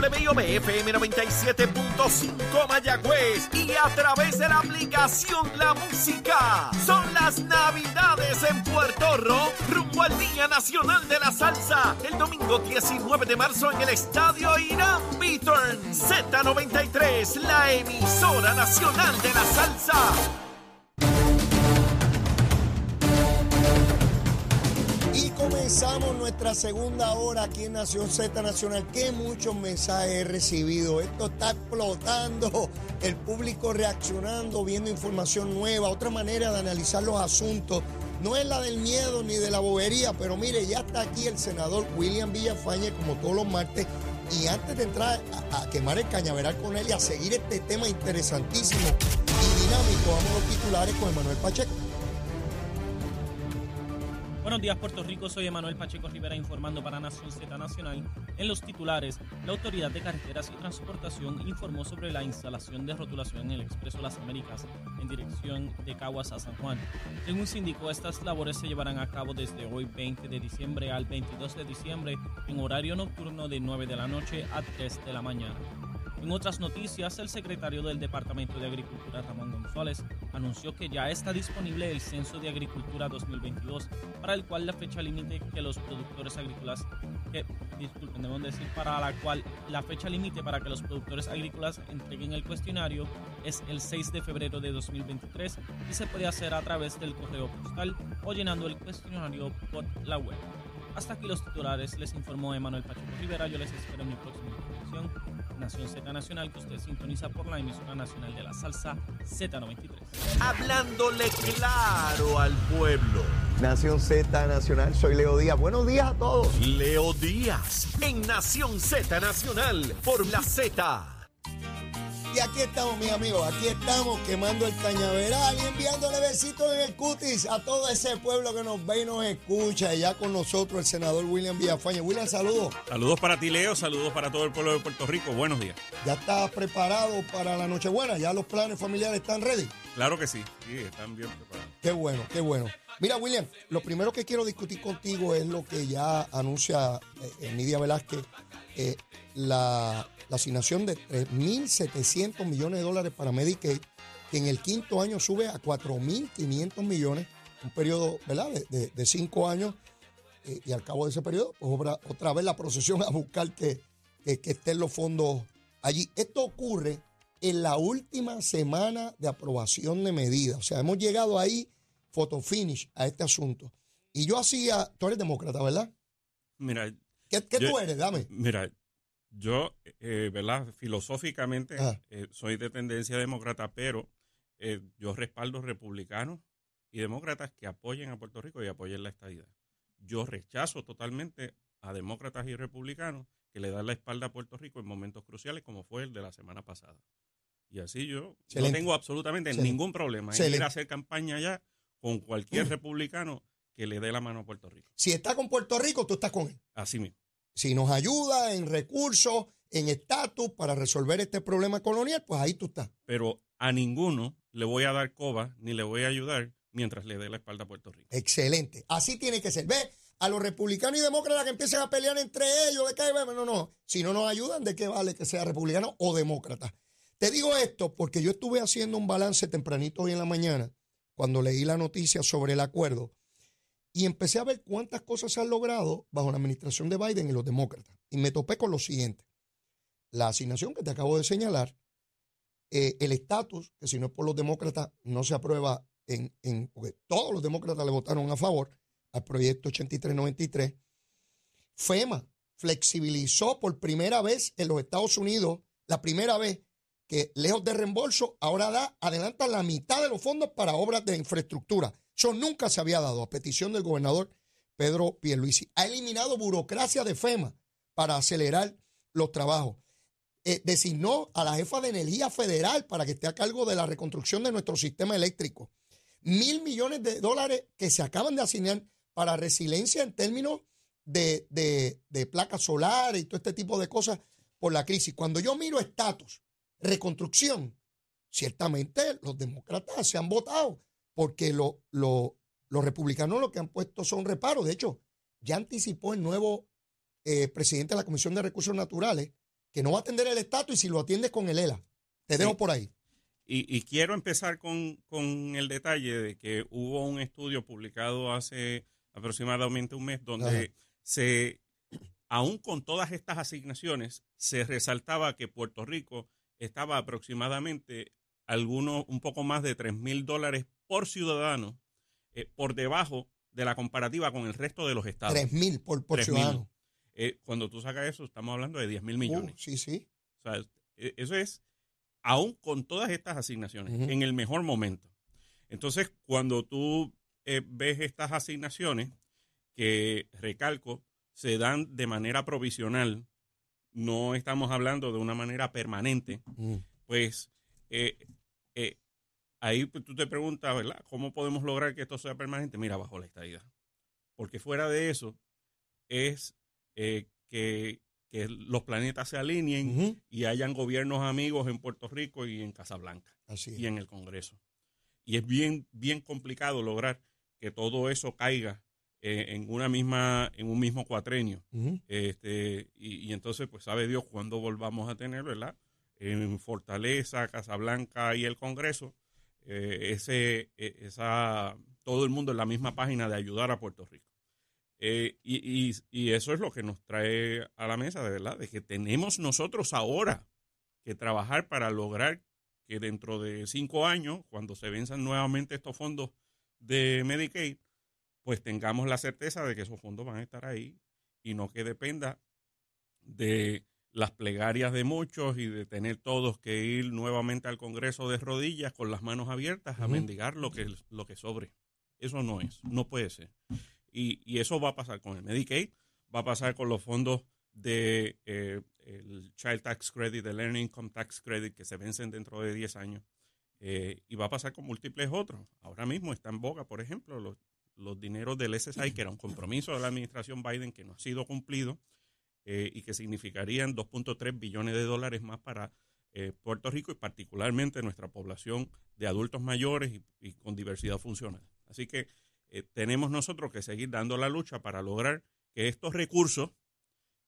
WIOB-FM 97.5 Mayagüez y a través de la aplicación La Música. Son las Navidades en Puerto Rico, rumbo al Día Nacional de la Salsa, el domingo 19 de marzo en el Estadio Irán Beaturn Z93, la emisora nacional de la salsa. Y comenzamos nuestra segunda hora aquí en Nación Z Nacional. Qué muchos mensajes he recibido. Esto está explotando. El público reaccionando, viendo información nueva, otra manera de analizar los asuntos. No es la del miedo ni de la bobería, pero mire, ya está aquí el senador William Villafañe, como todos los martes. Y antes de entrar a, a quemar el cañaveral con él y a seguir este tema interesantísimo y dinámico, vamos a los titulares con Emanuel Pacheco. Buenos días, Puerto Rico. Soy Emanuel Pacheco Rivera informando para Nación Z Nacional. En los titulares, la Autoridad de Carreteras y Transportación informó sobre la instalación de rotulación en el Expreso Las Américas en dirección de Caguas a San Juan. Según se indicó, estas labores se llevarán a cabo desde hoy 20 de diciembre al 22 de diciembre en horario nocturno de 9 de la noche a 3 de la mañana. En otras noticias, el secretario del Departamento de Agricultura, Ramón González, anunció que ya está disponible el Censo de Agricultura 2022, para el cual la fecha límite que los productores agrícolas, que, disculpen, debemos decir, para la cual la fecha límite para que los productores agrícolas entreguen el cuestionario es el 6 de febrero de 2023 y se puede hacer a través del correo postal o llenando el cuestionario por la web. Hasta aquí los titulares, les informó Emanuel Pacheco Rivera, yo les espero en mi próxima intervención. Nación Z Nacional, que usted sintoniza por la emisora nacional de la salsa Z93. Hablándole claro al pueblo. Nación Z Nacional, soy Leo Díaz. Buenos días a todos. Leo Díaz, en Nación Z Nacional, por la Z. Y aquí estamos, mis amigos, aquí estamos quemando el cañaveral y enviándole besitos en el cutis a todo ese pueblo que nos ve y nos escucha. Y ya con nosotros el senador William Villafañe. William, saludos. Saludos para ti, Leo. Saludos para todo el pueblo de Puerto Rico. Buenos días. ¿Ya estás preparado para la Nochebuena? ¿Ya los planes familiares están ready? Claro que sí. Sí, están bien preparados. Qué bueno, qué bueno. Mira, William, lo primero que quiero discutir contigo es lo que ya anuncia eh, Nidia Velázquez, eh, la, la asignación de 3.700 millones de dólares para Medicaid, que en el quinto año sube a 4.500 millones, un periodo ¿verdad? De, de- de cinco años, eh, y al cabo de ese periodo, pues obra- otra vez la procesión a buscar que, que, que estén los fondos allí. Esto ocurre en la última semana de aprobación de medidas, o sea, hemos llegado ahí, photo finish, a este asunto. Y yo hacía, tú eres demócrata, ¿verdad? Mira, ¿Qué, qué Yo- tú eres? Dame. mira, yo, eh, ¿verdad? Filosóficamente Ajá. eh, soy de tendencia demócrata, pero eh, yo respaldo republicanos y demócratas que apoyen a Puerto Rico y apoyen la estadidad. Yo rechazo totalmente a demócratas y republicanos que le dan la espalda a Puerto Rico en momentos cruciales como fue el de la semana pasada. Y así yo Excelente. no tengo absolutamente Excelente. ningún problema en Excelente. ir a hacer campaña allá con cualquier republicano que le dé la mano a Puerto Rico. Si está con Puerto Rico, tú estás con él. Así mismo. Si nos ayuda en recursos, en estatus para resolver este problema colonial, pues ahí tú estás. Pero a ninguno le voy a dar coba ni le voy a ayudar mientras le dé la espalda a Puerto Rico. Excelente. Así tiene que ser. Ve, a los republicanos y demócratas que empiezan a pelear entre ellos, de que, no, no. Si no nos ayudan, ¿de qué vale que sea republicano o demócrata? Te digo esto porque yo estuve haciendo un balance tempranito hoy en la mañana, cuando leí la noticia sobre el acuerdo, y empecé a ver cuántas cosas se han logrado bajo la administración de Biden y los demócratas. Y me topé con lo siguiente. La asignación que te acabo de señalar, eh, el estatus, que si no es por los demócratas, no se aprueba en, en, porque todos los demócratas le votaron a favor al proyecto 8393. FEMA flexibilizó por primera vez en los Estados Unidos, la primera vez que lejos de reembolso, ahora da, adelanta la mitad de los fondos para obras de infraestructura. Eso nunca se había dado a petición del gobernador Pedro Pierluisi. Ha eliminado burocracia de FEMA para acelerar los trabajos. Eh, designó a la jefa de energía federal para que esté a cargo de la reconstrucción de nuestro sistema eléctrico. Mil millones de dólares que se acaban de asignar para resiliencia en términos de, de, de placas solares y todo este tipo de cosas por la crisis. Cuando yo miro estatus, reconstrucción, ciertamente los demócratas se han votado porque lo- lo- los republicanos lo que han puesto son reparos. De hecho, ya anticipó el nuevo eh, presidente de la Comisión de Recursos Naturales que no va a atender el estatus y si lo atiendes con el ELA. Te dejo por ahí. Y, quiero empezar con, el detalle de que hubo un estudio publicado hace aproximadamente un mes donde se, aún con todas estas asignaciones, se resaltaba que Puerto Rico estaba aproximadamente algunos un poco más de 3 mil dólares por ciudadano eh, por debajo de la comparativa con el resto de los estados. 3 mil por, ciudadano. Eh, cuando tú sacas eso, estamos hablando de 10 mil millones. Uh, sí, sí. O sea, e, eso es aún con todas estas asignaciones, en el mejor momento. Entonces, cuando tú eh, ves estas asignaciones, que recalco, se dan de manera provisional, no estamos hablando de una manera permanente, pues eh, eh, ahí pues, tú te preguntas, ¿verdad? ¿Cómo podemos lograr que esto sea permanente? Mira, bajo la estadía. Porque fuera de eso es que que los planetas se alineen y hayan gobiernos amigos en Puerto Rico y en Casablanca y en el Congreso. Y es bien, bien complicado lograr que todo eso caiga eh, en una misma, en un mismo cuatrenio. este, y, entonces, pues sabe Dios cuándo volvamos a tener, ¿verdad? En Fortaleza, Casablanca y el Congreso, eh, ese, e, esa, todo el mundo en la misma página de ayudar a Puerto Rico. Eh, y, y, eso es lo que nos trae a la mesa, de verdad, de que tenemos nosotros ahora que trabajar para lograr que dentro de cinco años, cuando se venzan nuevamente estos fondos de Medicaid, pues tengamos la certeza de que esos fondos van a estar ahí y no que dependa de las plegarias de muchos y de tener todos que ir nuevamente al Congreso de rodillas con las manos abiertas a mendigar lo que, lo que sobre. Eso no es, no puede ser. Y, eso va a pasar con el Medicaid, va a pasar con los fondos de eh, el Child Tax Credit, el Earned Income Tax Credit, que se vencen dentro de 10 años. Eh, y va a pasar con múltiples otros. Ahora mismo está en boga, por ejemplo, los, los dineros del SSI, que era un compromiso de la administración Biden que no ha sido cumplido eh, y que significarían 2.3 billones de dólares más para Puerto Rico y particularmente nuestra población de adultos mayores y, con diversidad funcional. Así que eh, tenemos nosotros que seguir dando la lucha para lograr que estos recursos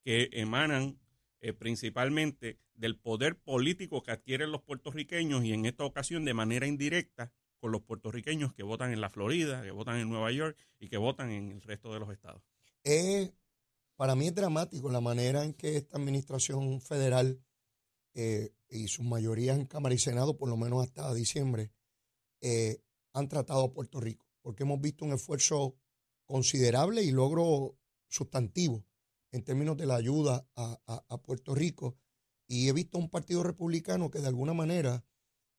que emanan eh, principalmente del poder político que adquieren los puertorriqueños y en esta ocasión de manera indirecta con los puertorriqueños que votan en la Florida, que votan en Nueva York y que votan en el resto de los estados. Para mí es dramático la manera en que esta administración federal eh, y sus mayorías en Cámara y Senado, por lo menos hasta diciembre, han tratado a Puerto Rico porque hemos visto un esfuerzo considerable y logro sustantivo en términos de la ayuda a, Puerto Rico. Y he visto un partido republicano que de alguna manera,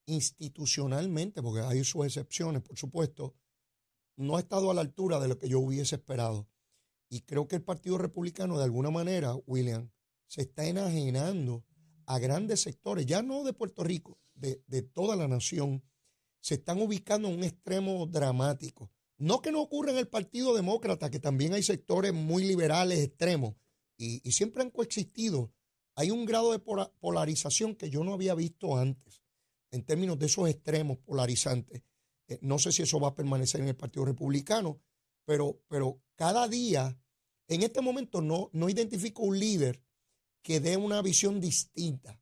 institucionalmente, porque hay sus excepciones, por supuesto, no ha estado a la altura de lo que yo hubiese esperado. Y creo que el Partido Republicano, de alguna manera, William, se está enajenando a grandes sectores, ya no de Puerto Rico, de, de toda la nación, se están ubicando en un extremo dramático. No que no ocurra en el Partido Demócrata, que también hay sectores muy liberales, extremos, y, siempre han coexistido. Hay un grado de polarización que yo no había visto antes, en términos de esos extremos polarizantes. Eh, no sé si eso va a permanecer en el Partido Republicano, pero, pero cada día, en este momento no, no identifico un líder que dé una visión distinta.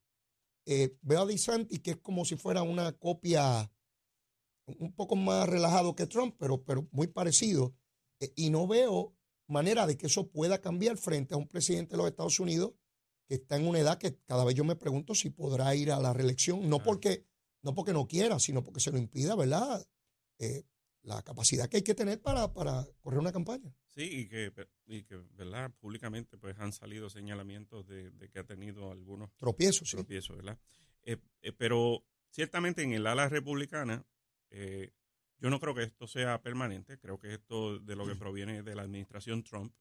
Eh, veo a DeSantis que es como si fuera una copia un poco más relajado que Trump, pero, pero muy parecido. Eh, y no veo manera de que eso pueda cambiar frente a un presidente de los Estados Unidos que está en una edad que cada vez yo me pregunto si podrá ir a la reelección, no porque no porque no quiera, sino porque se lo impida, ¿verdad? Eh, la capacidad que hay que tener para, para correr una campaña. Sí, y que, y que, ¿verdad? Públicamente pues han salido señalamientos de, que ha tenido algunos tropiezos, tropiezos ¿verdad? Eh, pero ciertamente en el ala republicana eh, yo no creo que esto sea permanente, creo que esto de lo que proviene de la administración Trump.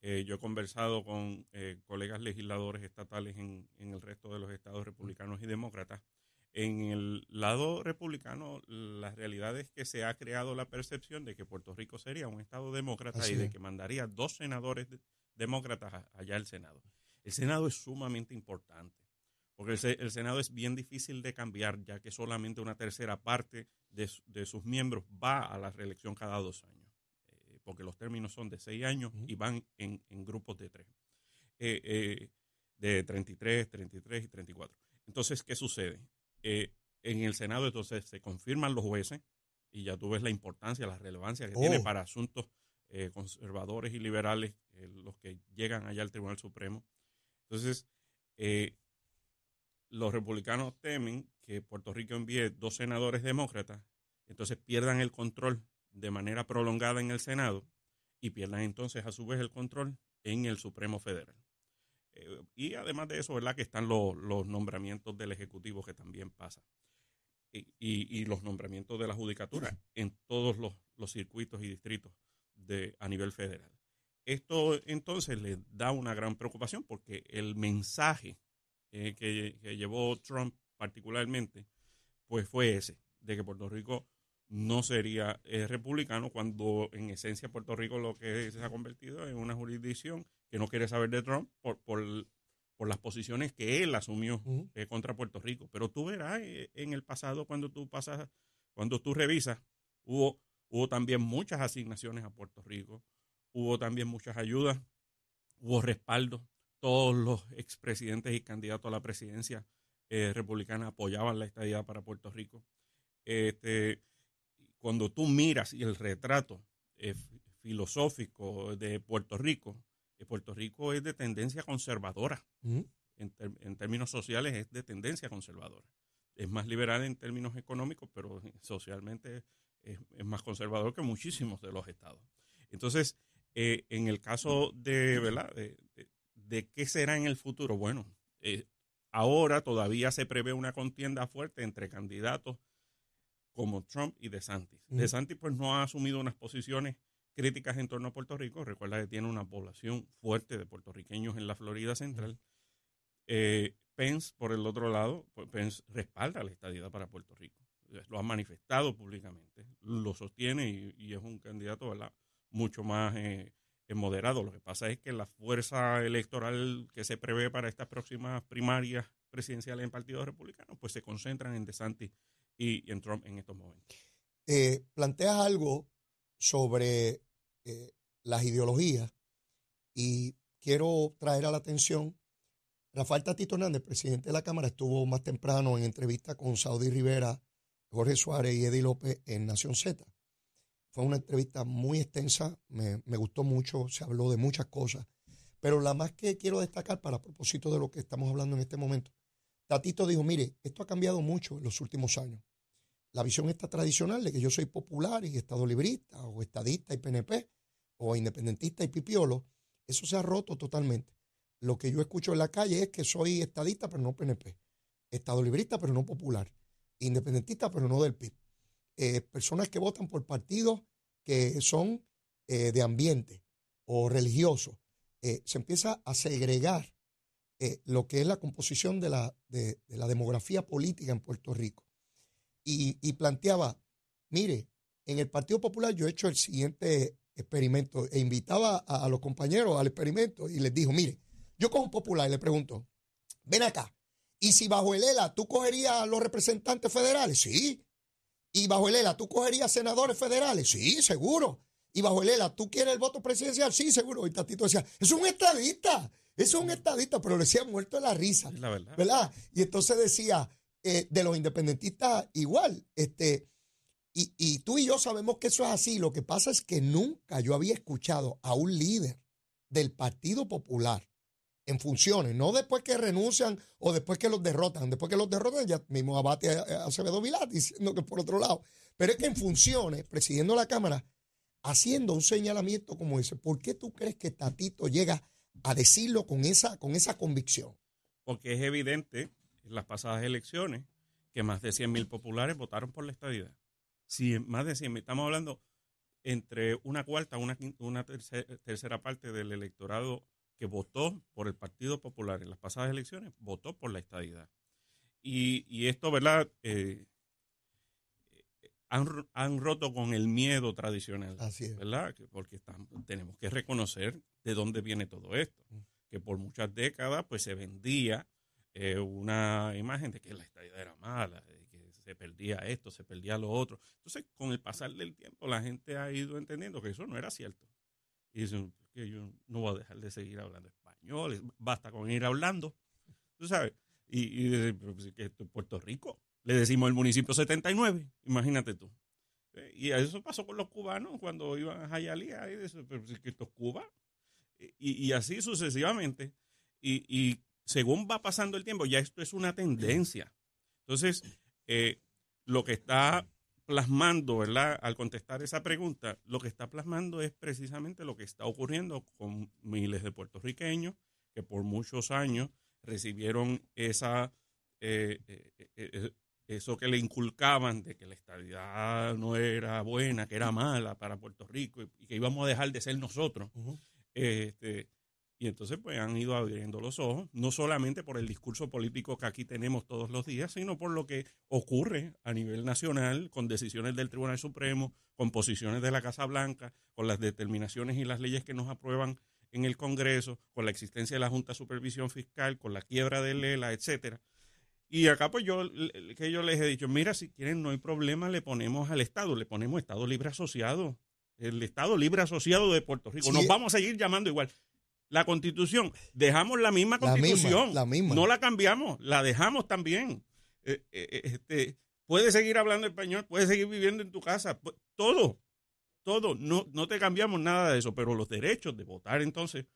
Eh, yo he conversado con eh, colegas legisladores estatales en, el resto de los estados republicanos y demócratas. En el lado republicano, la realidad es que se ha creado la percepción de que Puerto Rico sería un estado demócrata y de que mandaría dos senadores demócratas allá al Senado. El Senado es sumamente importante porque el, Senado es bien difícil de cambiar, ya que solamente una tercera parte de, sus miembros va a la reelección cada dos años, eh, porque los términos son de seis años y van en, grupos de tres. Eh, eh, de 33, 33 y 34. Entonces, ¿qué sucede? Eh, en el Senado entonces se confirman los jueces y ya tú ves la importancia, la relevancia que tiene Oh. para asuntos eh, conservadores y liberales, eh, los que llegan allá al Tribunal Supremo. Entonces, eh, los republicanos temen que Puerto Rico envíe dos senadores demócratas, entonces pierdan el control de manera prolongada en el Senado y pierdan entonces a su vez el control en el Supremo Federal. Eh, y además de eso, ¿verdad? Que están los, los nombramientos del Ejecutivo que también pasan. Y, y- y los nombramientos de la Judicatura en todos los, los circuitos y distritos de, a nivel federal. Esto entonces le da una gran preocupación porque el mensaje eh, que, que llevó Trump particularmente, pues fue ese, de que Puerto Rico no sería eh, republicano cuando en esencia Puerto Rico lo que se ha convertido en una jurisdicción que no quiere saber de Trump por, por, por las posiciones que él asumió eh, contra Puerto Rico. Pero tú verás eh, en el pasado cuando tú pasas, cuando tú revisas, hubo, hubo también muchas asignaciones a Puerto Rico, hubo también muchas ayudas, hubo respaldo. Todos los expresidentes y candidatos a la presidencia republicana apoyaban la estadía para Puerto Rico. Este, cuando tú miras y el retrato eh, filosófico de Puerto Rico, eh, Puerto Rico es de tendencia conservadora Ujú. en, términos sociales es de tendencia conservadora. Es más liberal en términos económicos, pero socialmente es, es más conservador que muchísimos de los estados. Entonces, eh, en el caso de, ¿verdad? De, de- de qué será en el futuro, bueno, ahora todavía se prevé una contienda fuerte entre candidatos como Trump y DeSantis. Ujú. DeSantis pues no ha asumido unas posiciones críticas en torno a Puerto Rico. Recuerda que tiene una población fuerte de puertorriqueños en la Florida Central. Eh, Pence, por el otro lado, pues, Pence respalda la estadidad para Puerto Rico. Lo ha manifestado públicamente, lo sostiene y, y es un candidato ¿verdad? mucho más eh, eh, moderado. Lo que pasa es que la fuerza electoral que se prevé para estas próximas primarias presidenciales en partidos republicanos, pues se concentran en DeSantis y, en Trump en estos momentos. Eh, planteas algo sobre eh, las ideologías y quiero traer a la atención, Rafael Tatito Hernández, presidente de la Cámara, estuvo más temprano en entrevista con Saudi Rivera, Jorge Suárez y Eddie López en Nación Z. Fue una entrevista muy extensa, me, me gustó mucho, se habló de muchas cosas, pero la más que quiero destacar para propósito de lo que estamos hablando en este momento, Tatito dijo, mire, esto ha cambiado mucho en los últimos años la visión esta tradicional de que yo soy popular y estado librista o estadista y PNP o independentista y pipiolo, eso se ha roto totalmente. Lo que yo escucho en la calle es que soy estadista pero no PNP, estado librista pero no popular, independentista pero no del PIB. Eh, personas que votan por partidos que son eh, de ambiente o religiosos. Eh, se empieza a segregar eh, lo que es la composición de la, de- la demografía política en Puerto Rico y, planteaba, mire, en el Partido Popular yo he hecho el siguiente experimento e invitaba a, a los compañeros al experimento y les dijo, mire, yo como popular le pregunto, ven acá, ¿y si bajo el ELA tú cogerías a los representantes federales? Sí. ¿Y bajo el ELA tú cogerías senadores federales? Sí, seguro. ¿Y bajo el ELA tú quieres el voto presidencial? Sí, seguro. Y Tatito decía, es un estadista, es un estadista, pero le decía muerto de la risa. La verdad. ¿verdad? Y entonces decía, eh, de los independentistas igual, este, y, y tú y yo sabemos que eso es así. Lo que pasa es que nunca yo había escuchado a un líder del Partido Popular en funciones, no después que renuncian o después que los derrotan. Después que los derrotan, ya mismo abate a, a Acevedo Vilá diciendo que por otro lado. Pero es que en funciones, presidiendo la Cámara, haciendo un señalamiento como ese, ¿por qué tú crees que Tatito llega a decirlo con esa, con esa convicción? Porque es evidente en las pasadas elecciones que más de 100 mil populares votaron por la estadidad. Si más de 100 mil, estamos hablando entre una cuarta, una, una tercera, parte del electorado que votó por el Partido Popular en las pasadas elecciones, votó por la estadidad. Y, y esto, ¿verdad? Eh, han, han roto con el miedo tradicional. Así es. ¿verdad? Que- Porque estamos- tenemos que reconocer de dónde viene todo esto. Que por muchas décadas pues se vendía eh, una imagen de que la estadía era mala, de que se perdía esto, se perdía lo otro. Entonces, con el pasar del tiempo, la gente ha ido entendiendo que eso no era cierto. Y dicen que yo no voy a dejar de seguir hablando español. basta con ir hablando. Tú sabes, y, y pues, que Puerto Rico, le decimos el municipio 79, imagínate tú. Eh, y eso pasó con los cubanos cuando iban a Jayalía, y pero que esto es Cuba. Y, y así sucesivamente. Y, y, según va pasando el tiempo, ya esto es una tendencia. Entonces, eh, lo que está plasmando, ¿verdad? Al contestar esa pregunta, lo que está plasmando es precisamente lo que está ocurriendo con miles de puertorriqueños que por muchos años recibieron esa eh, eso que le inculcaban de que la estabilidad no era buena, que era mala para Puerto Rico y, que íbamos a dejar de ser nosotros. este, y entonces pues han ido abriendo los ojos, no solamente por el discurso político que aquí tenemos todos los días, sino por lo que ocurre a nivel nacional con decisiones del Tribunal Supremo, con posiciones de la Casa Blanca, con las determinaciones y las leyes que nos aprueban en el Congreso, con la existencia de la Junta de Supervisión Fiscal, con la quiebra de Lela, etcétera. Y acá pues yo que yo les he dicho, mira, si quieren no hay problema, le ponemos al Estado, le ponemos Estado Libre Asociado, el Estado Libre Asociado de Puerto Rico. Nos vamos a seguir llamando igual la constitución, dejamos la misma constitución, la misma, no la cambiamos, la dejamos también. Eh, eh, eh, este, puedes seguir hablando español, puedes seguir viviendo en tu casa, todo, todo, no, no te cambiamos nada de eso, pero los derechos de votar entonces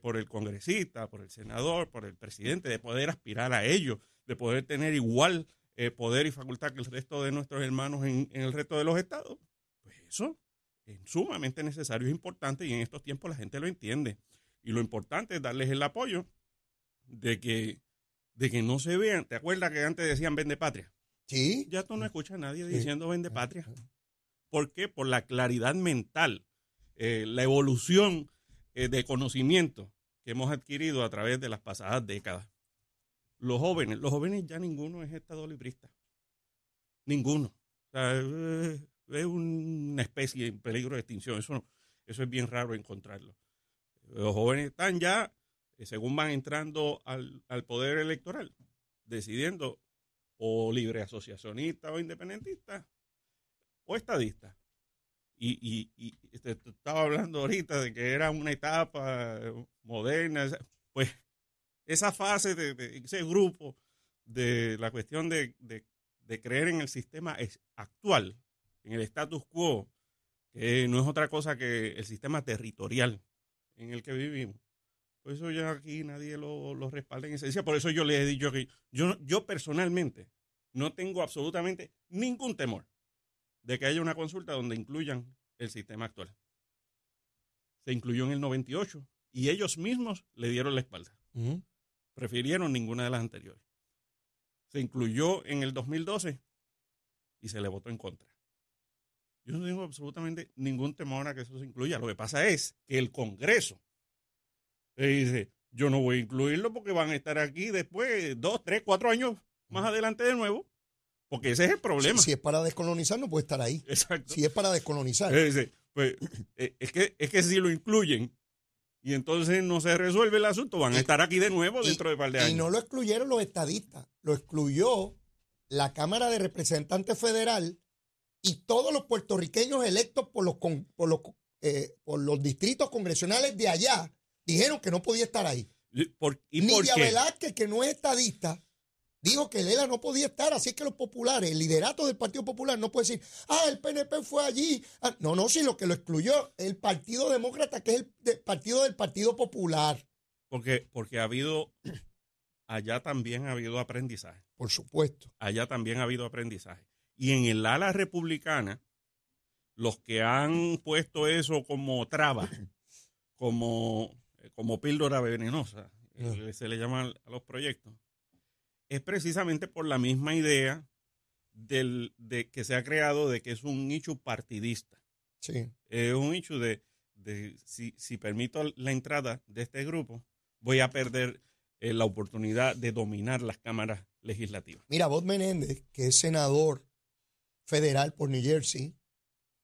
por el congresista, por el senador, por el presidente, de poder aspirar a ello, de poder tener igual poder y facultad que el resto de nuestros hermanos en, en el resto de los estados, pues eso es sumamente necesario, es importante y en estos tiempos la gente lo entiende. Y lo importante es darles el apoyo de que, de que no se vean. ¿Te acuerdas que antes decían vende patria? Sí. Ya tú no escuchas a nadie diciendo vende patria. ¿Por qué? Por la claridad mental, eh, la evolución eh, de conocimiento que hemos adquirido a través de las pasadas décadas. Los jóvenes, los jóvenes ya ninguno es estado librista. Ninguno. O sea, es una especie en peligro de extinción. Eso, eso es bien raro encontrarlo. Los jóvenes están ya, eh, según van entrando al, poder electoral, decidiendo o libre asociacionista o independentista o estadista. Y, y, estaba hablando ahorita de que era una etapa moderna, pues esa fase de, ese grupo de la cuestión de, de, creer en el sistema actual, en el status quo, que no es otra cosa que el sistema territorial en el que vivimos. Por eso ya aquí nadie lo, lo respalda en esencia. Por eso yo le he dicho que yo, yo personalmente no tengo absolutamente ningún temor de que haya una consulta donde incluyan el sistema actual. Se incluyó en el 98 y ellos mismos le dieron la espalda. Prefirieron ninguna de las anteriores. Se incluyó en el 2012 y se le votó en contra. Yo no tengo absolutamente ningún temor a que eso se incluya. Lo que pasa es que el Congreso le dice, yo no voy a incluirlo porque van a estar aquí después, dos, tres, cuatro años más adelante de nuevo. Porque ese es el problema. Si, es para descolonizar, no puede estar ahí. Exacto. Si es para descolonizar. pues, eh, es, que, es que si lo incluyen y entonces no se resuelve el asunto, van a estar aquí de nuevo dentro de un par de años. Y no lo excluyeron los estadistas, lo excluyó la Cámara de Representantes Federal y todos los puertorriqueños electos por los, por los, eh, por los distritos congresionales de allá dijeron que no podía estar ahí. ¿Por, ¿y Nidia Velázquez, que no es estadista, dijo que Lela no podía estar, así es que los populares, el liderato del Partido Popular no puede decir, ah, el PNP fue allí. Ah, no, no, si lo que lo excluyó el Partido Demócrata, que es el partido del Partido Popular. Porque, porque ha habido, allá también ha habido aprendizaje. Por supuesto. Allá también ha habido aprendizaje. Y en el ala republicana, los que han puesto eso como traba, como, como píldora venenosa, eh, se le llama a los proyectos, es precisamente por la misma idea del, de que se ha creado de que es un nicho partidista. Sí. Es un nicho de, de si, si, permito la entrada de este grupo, voy a perder eh, la oportunidad de dominar las cámaras legislativas. Mira, Bob Menéndez, que es senador federal por New Jersey,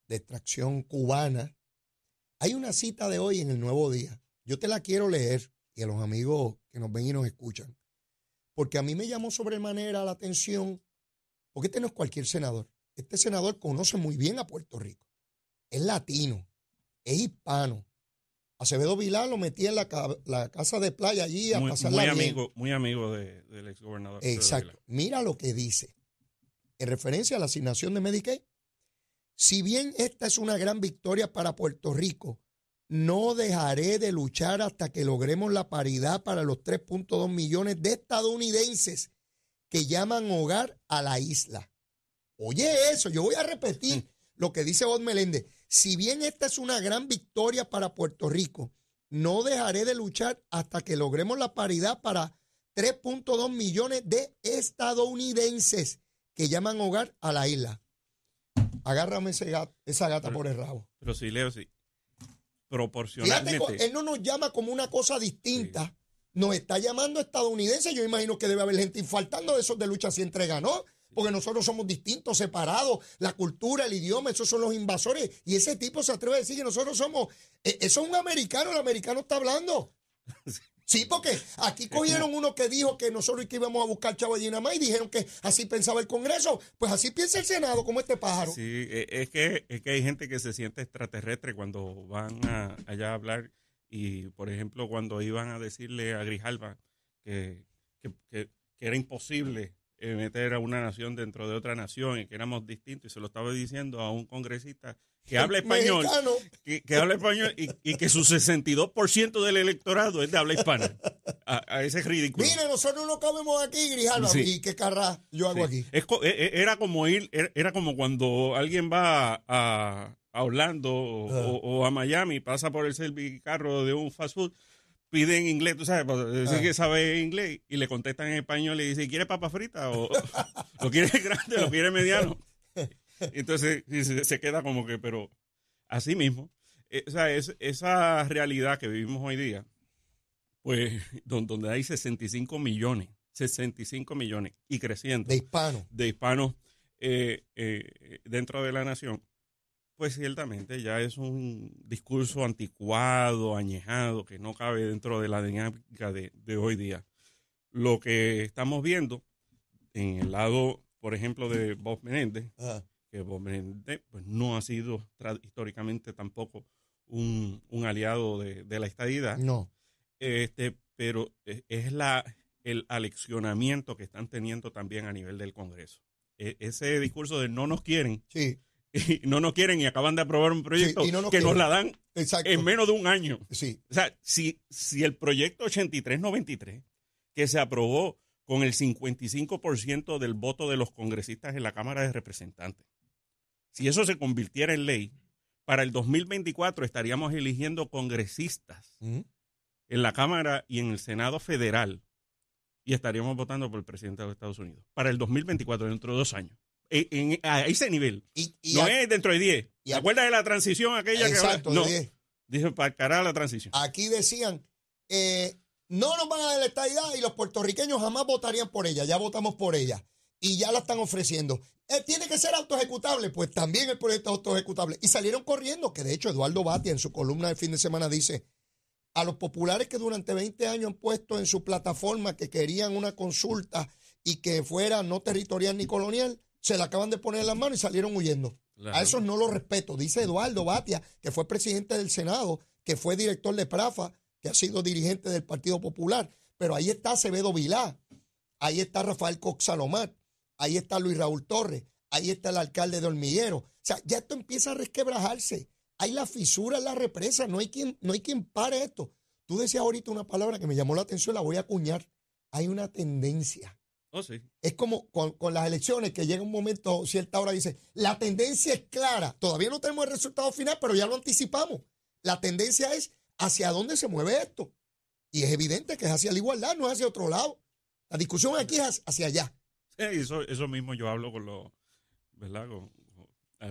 de extracción cubana. Hay una cita de hoy en el Nuevo Día. Yo te la quiero leer y a los amigos que nos ven y nos escuchan. Porque a mí me llamó sobremanera la atención, porque este no es cualquier senador. Este senador conoce muy bien a Puerto Rico. Es latino, es hispano. Acevedo Vilá lo metía en la, ca- la casa de playa allí a muy, pasarla muy bien. amigo, muy amigo de- del exgobernador. Exacto. Mira lo que dice. En referencia a la asignación de Medicaid. Si bien esta es una gran victoria para Puerto Rico, no dejaré de luchar hasta que logremos la paridad para los 3.2 millones de estadounidenses que llaman hogar a la isla. Oye eso, yo voy a repetir lo que dice Bob Meléndez. Si bien esta es una gran victoria para Puerto Rico, no dejaré de luchar hasta que logremos la paridad para 3.2 millones de estadounidenses que llaman hogar a la isla. Agárrame ese esa gata Pero- por el rabo. Pero sí, Leo, sí. Proporcionalmente. él no nos llama como una cosa distinta. Nos está llamando estadounidenses. Yo imagino que debe haber gente infaltando de esos de lucha si entrega, ¿no? Porque nosotros somos distintos, separados. La cultura, el idioma, esos son los invasores. Y ese tipo se atreve a decir que nosotros somos. eh, Eso es un americano, el americano está hablando. Sí, porque aquí cogieron uno que dijo que nosotros que íbamos a buscar chavo más y dijeron que así pensaba el Congreso. Pues así piensa el Senado, como este pájaro. Sí, e- es que, es que hay gente que se siente extraterrestre cuando van a, allá a hablar y, por ejemplo, cuando iban a decirle a Grijalva que, que, que- que era imposible eh, meter a una nación dentro de otra nación y que éramos distintos y se lo estaba diciendo a un congresista que habla español, que, que habla español y, y que su 62% del electorado es de habla hispana. A, a ese ridículo. Mire, nosotros no cabemos aquí, Grijalva. Sí. ¿Y qué carra yo hago Sí. aquí? Es e- e- era como ir, era- era como cuando alguien va a, a Orlando o, Ah. o- o a Miami, pasa por el servicarro de un fast food, pide en inglés, tú sabes, para decir Ah. que sabe inglés, y le contestan en español y dice, ¿quiere papa frita? O lo quiere grande, lo quiere mediano. Entonces se, queda como que, pero así mismo. eh, o sea, es, esa realidad que vivimos hoy día, pues, don- donde hay 65 millones, 65 millones y creciendo De hispano. de hispanos eh, eh, dentro de la nación, pues ciertamente ya es un discurso anticuado, añejado, que no cabe dentro de la dinámica de, de hoy día. Lo que estamos viendo en el lado, por ejemplo, de Bob Menéndez, Ajá. Que pues, no ha sido históricamente tampoco un, un aliado de, de la estadidad, No. este, pero es- es la el aleccionamiento que están teniendo también a nivel del Congreso. E- ese discurso de no nos quieren, Sí, y no nos quieren y acaban de aprobar un proyecto Sí, y no nos que nos la dan exacto. en menos de un año. Sí, O sea, si, si el proyecto 8393, que se aprobó con el 55% del voto de los congresistas en la Cámara de Representantes, si eso se convirtiera en ley, para el 2024 estaríamos eligiendo congresistas en la Cámara y en el Senado federal y estaríamos votando por el presidente de los Estados Unidos para el 2024, dentro de dos años. En, en- a ese nivel. Y, y no a- es dentro de 10. y ¿Te acuerdas de la transición aquella exacto, que de No, 10. dije para cara la transición. Aquí decían, eh, no nos van a dar la estadidad y los puertorriqueños jamás votarían por ella. Ya votamos por ella. Y ya la están ofreciendo. Eh, tiene que ser autoejecutable. Pues también el proyecto es autoejecutable. Y salieron corriendo, que de hecho Eduardo Batia en su columna de fin de semana dice, a los populares que durante 20 años han puesto en su plataforma que querían una consulta y que fuera no territorial ni colonial, se la acaban de poner en las manos y salieron huyendo. Claro. A esos no los respeto. Dice Eduardo Batia, que fue presidente del Senado, que fue director de Prafa, que ha sido dirigente del Partido Popular. Pero ahí está Acevedo Vilá, ahí está Rafael Cox Salomar, ahí está Luis Raúl Torres, ahí está el alcalde de Hormiguero. O sea, ya esto empieza a resquebrajarse. Hay la fisura en la represa, no hay quien, no hay quien pare esto. Tú decías ahorita una palabra que me llamó la atención, la voy a acuñar. Hay una tendencia. Oh, sí. Es como con, con las elecciones que llega un momento, cierta hora dice, la tendencia es clara. Todavía no tenemos el resultado final, pero ya lo anticipamos. La tendencia es hacia dónde se mueve esto. Y es evidente que es hacia la igualdad, no es hacia otro lado. La discusión aquí es hacia allá. Eso, eso mismo yo hablo con los, ¿verdad? Con,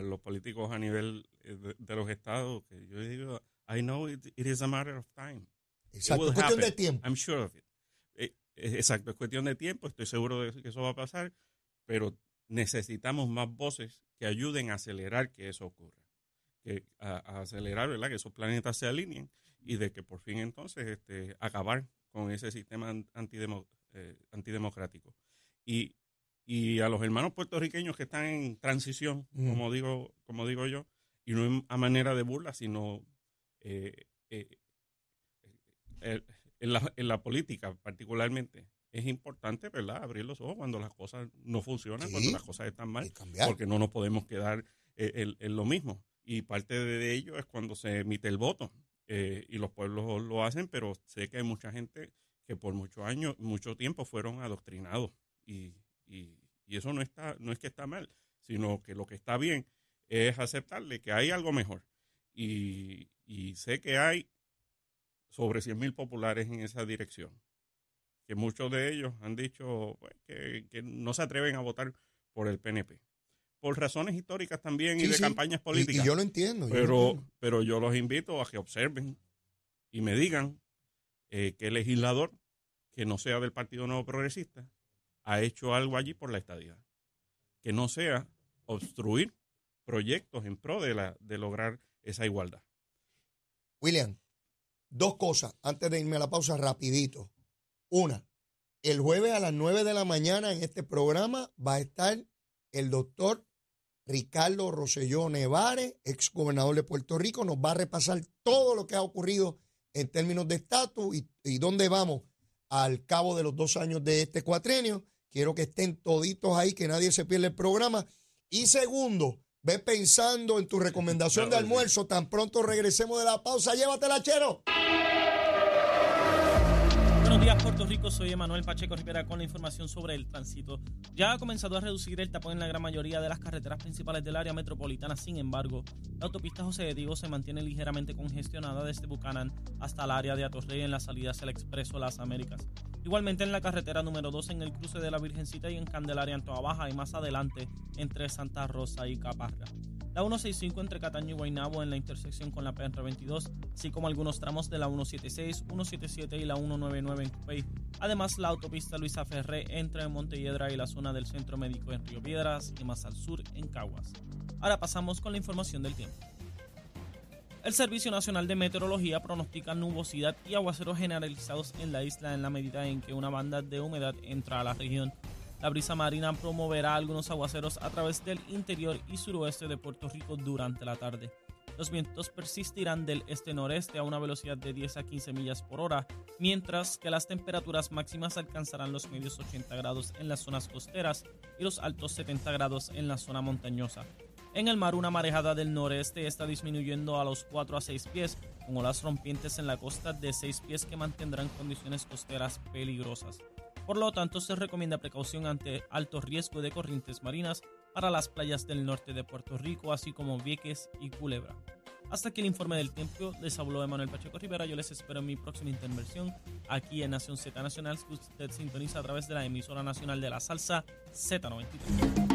los políticos a nivel eh, de, de los estados, que yo digo, I know it, it is a matter of time. Exacto, es cuestión de tiempo. I'm sure of it. Eh, eh, exacto, es cuestión de tiempo, estoy seguro de que eso va a pasar, pero necesitamos más voces que ayuden a acelerar que eso ocurra, que a, a acelerar, ¿verdad? Que esos planetas se alineen y de que por fin entonces este, acabar con ese sistema an- antidemo- eh, antidemocrático. Y, y a los hermanos puertorriqueños que están en transición, Mm. como digo, como digo yo, y no a manera de burla, sino eh, eh, en, la, en la política particularmente, es importante, ¿verdad?, abrir los ojos cuando las cosas no funcionan, cuando las cosas están mal, porque no nos podemos quedar eh, en, lo mismo. Y parte de ello es cuando se emite el voto. Eh, y los pueblos lo hacen, pero sé que hay mucha gente que por muchos años, mucho tiempo fueron adoctrinados. Y, y, y, eso no, está, no es que está mal, sino que lo que está bien es aceptarle que hay algo mejor. Y, y sé que hay sobre 100.000 populares en esa dirección que muchos de ellos han dicho pues, que, no se atreven a votar por el PNP. Por razones históricas también y de campañas políticas. Y, yo lo entiendo. Pero, pero yo los invito a que observen y me digan eh, qué legislador que no sea del Partido Nuevo Progresista ha hecho algo allí por la estadía. Que no sea obstruir proyectos en pro de, la, de lograr esa igualdad. William, dos cosas antes de irme a la pausa rapidito. Una, el jueves a las 9 de la mañana en este programa va a estar el doctor Ricardo Rosselló Nevares, ex gobernador de Puerto Rico, nos va a repasar todo lo que ha ocurrido en términos de estatus y, dónde vamos al cabo de los dos años de este cuatrenio. Quiero que estén toditos ahí, que nadie se pierda el programa. Y segundo, ve pensando en tu recomendación de almuerzo. Tan pronto regresemos de la pausa. Llévatela, chero. Buenos días, Puerto Rico. Soy Emanuel Pacheco Rivera con la información sobre el tránsito. Ya ha comenzado a reducir el tapón en la gran mayoría de las carreteras principales del área metropolitana. Sin embargo, la autopista José de Diego se mantiene ligeramente congestionada desde Bucanán hasta el área de Atorrey en la salida hacia el Expreso Las Américas. Igualmente en la carretera número 2 en el cruce de la Virgencita y en Candelaria en Toa Baja y más adelante entre Santa Rosa y Caparra la 165 entre Cataño y Guaynabo en la intersección con la PR22, así como algunos tramos de la 176, 177 y la 199 en Cupey. Además, la autopista Luisa Ferré entre Montelledra y la zona del Centro Médico en Río Piedras y más al sur en Caguas. Ahora pasamos con la información del tiempo. El Servicio Nacional de Meteorología pronostica nubosidad y aguaceros generalizados en la isla en la medida en que una banda de humedad entra a la región. La brisa marina promoverá algunos aguaceros a través del interior y suroeste de Puerto Rico durante la tarde. Los vientos persistirán del este-noreste a una velocidad de 10 a 15 millas por hora, mientras que las temperaturas máximas alcanzarán los medios 80 grados en las zonas costeras y los altos 70 grados en la zona montañosa. En el mar, una marejada del noreste está disminuyendo a los 4 a 6 pies, con olas rompientes en la costa de 6 pies que mantendrán condiciones costeras peligrosas. Por lo tanto, se recomienda precaución ante alto riesgo de corrientes marinas para las playas del norte de Puerto Rico, así como Vieques y Culebra. Hasta aquí el informe del tiempo, les habló Emanuel Pacheco Rivera. Yo les espero en mi próxima intervención aquí en Nación Z Nacional, usted sintoniza a través de la emisora nacional de la salsa Z93.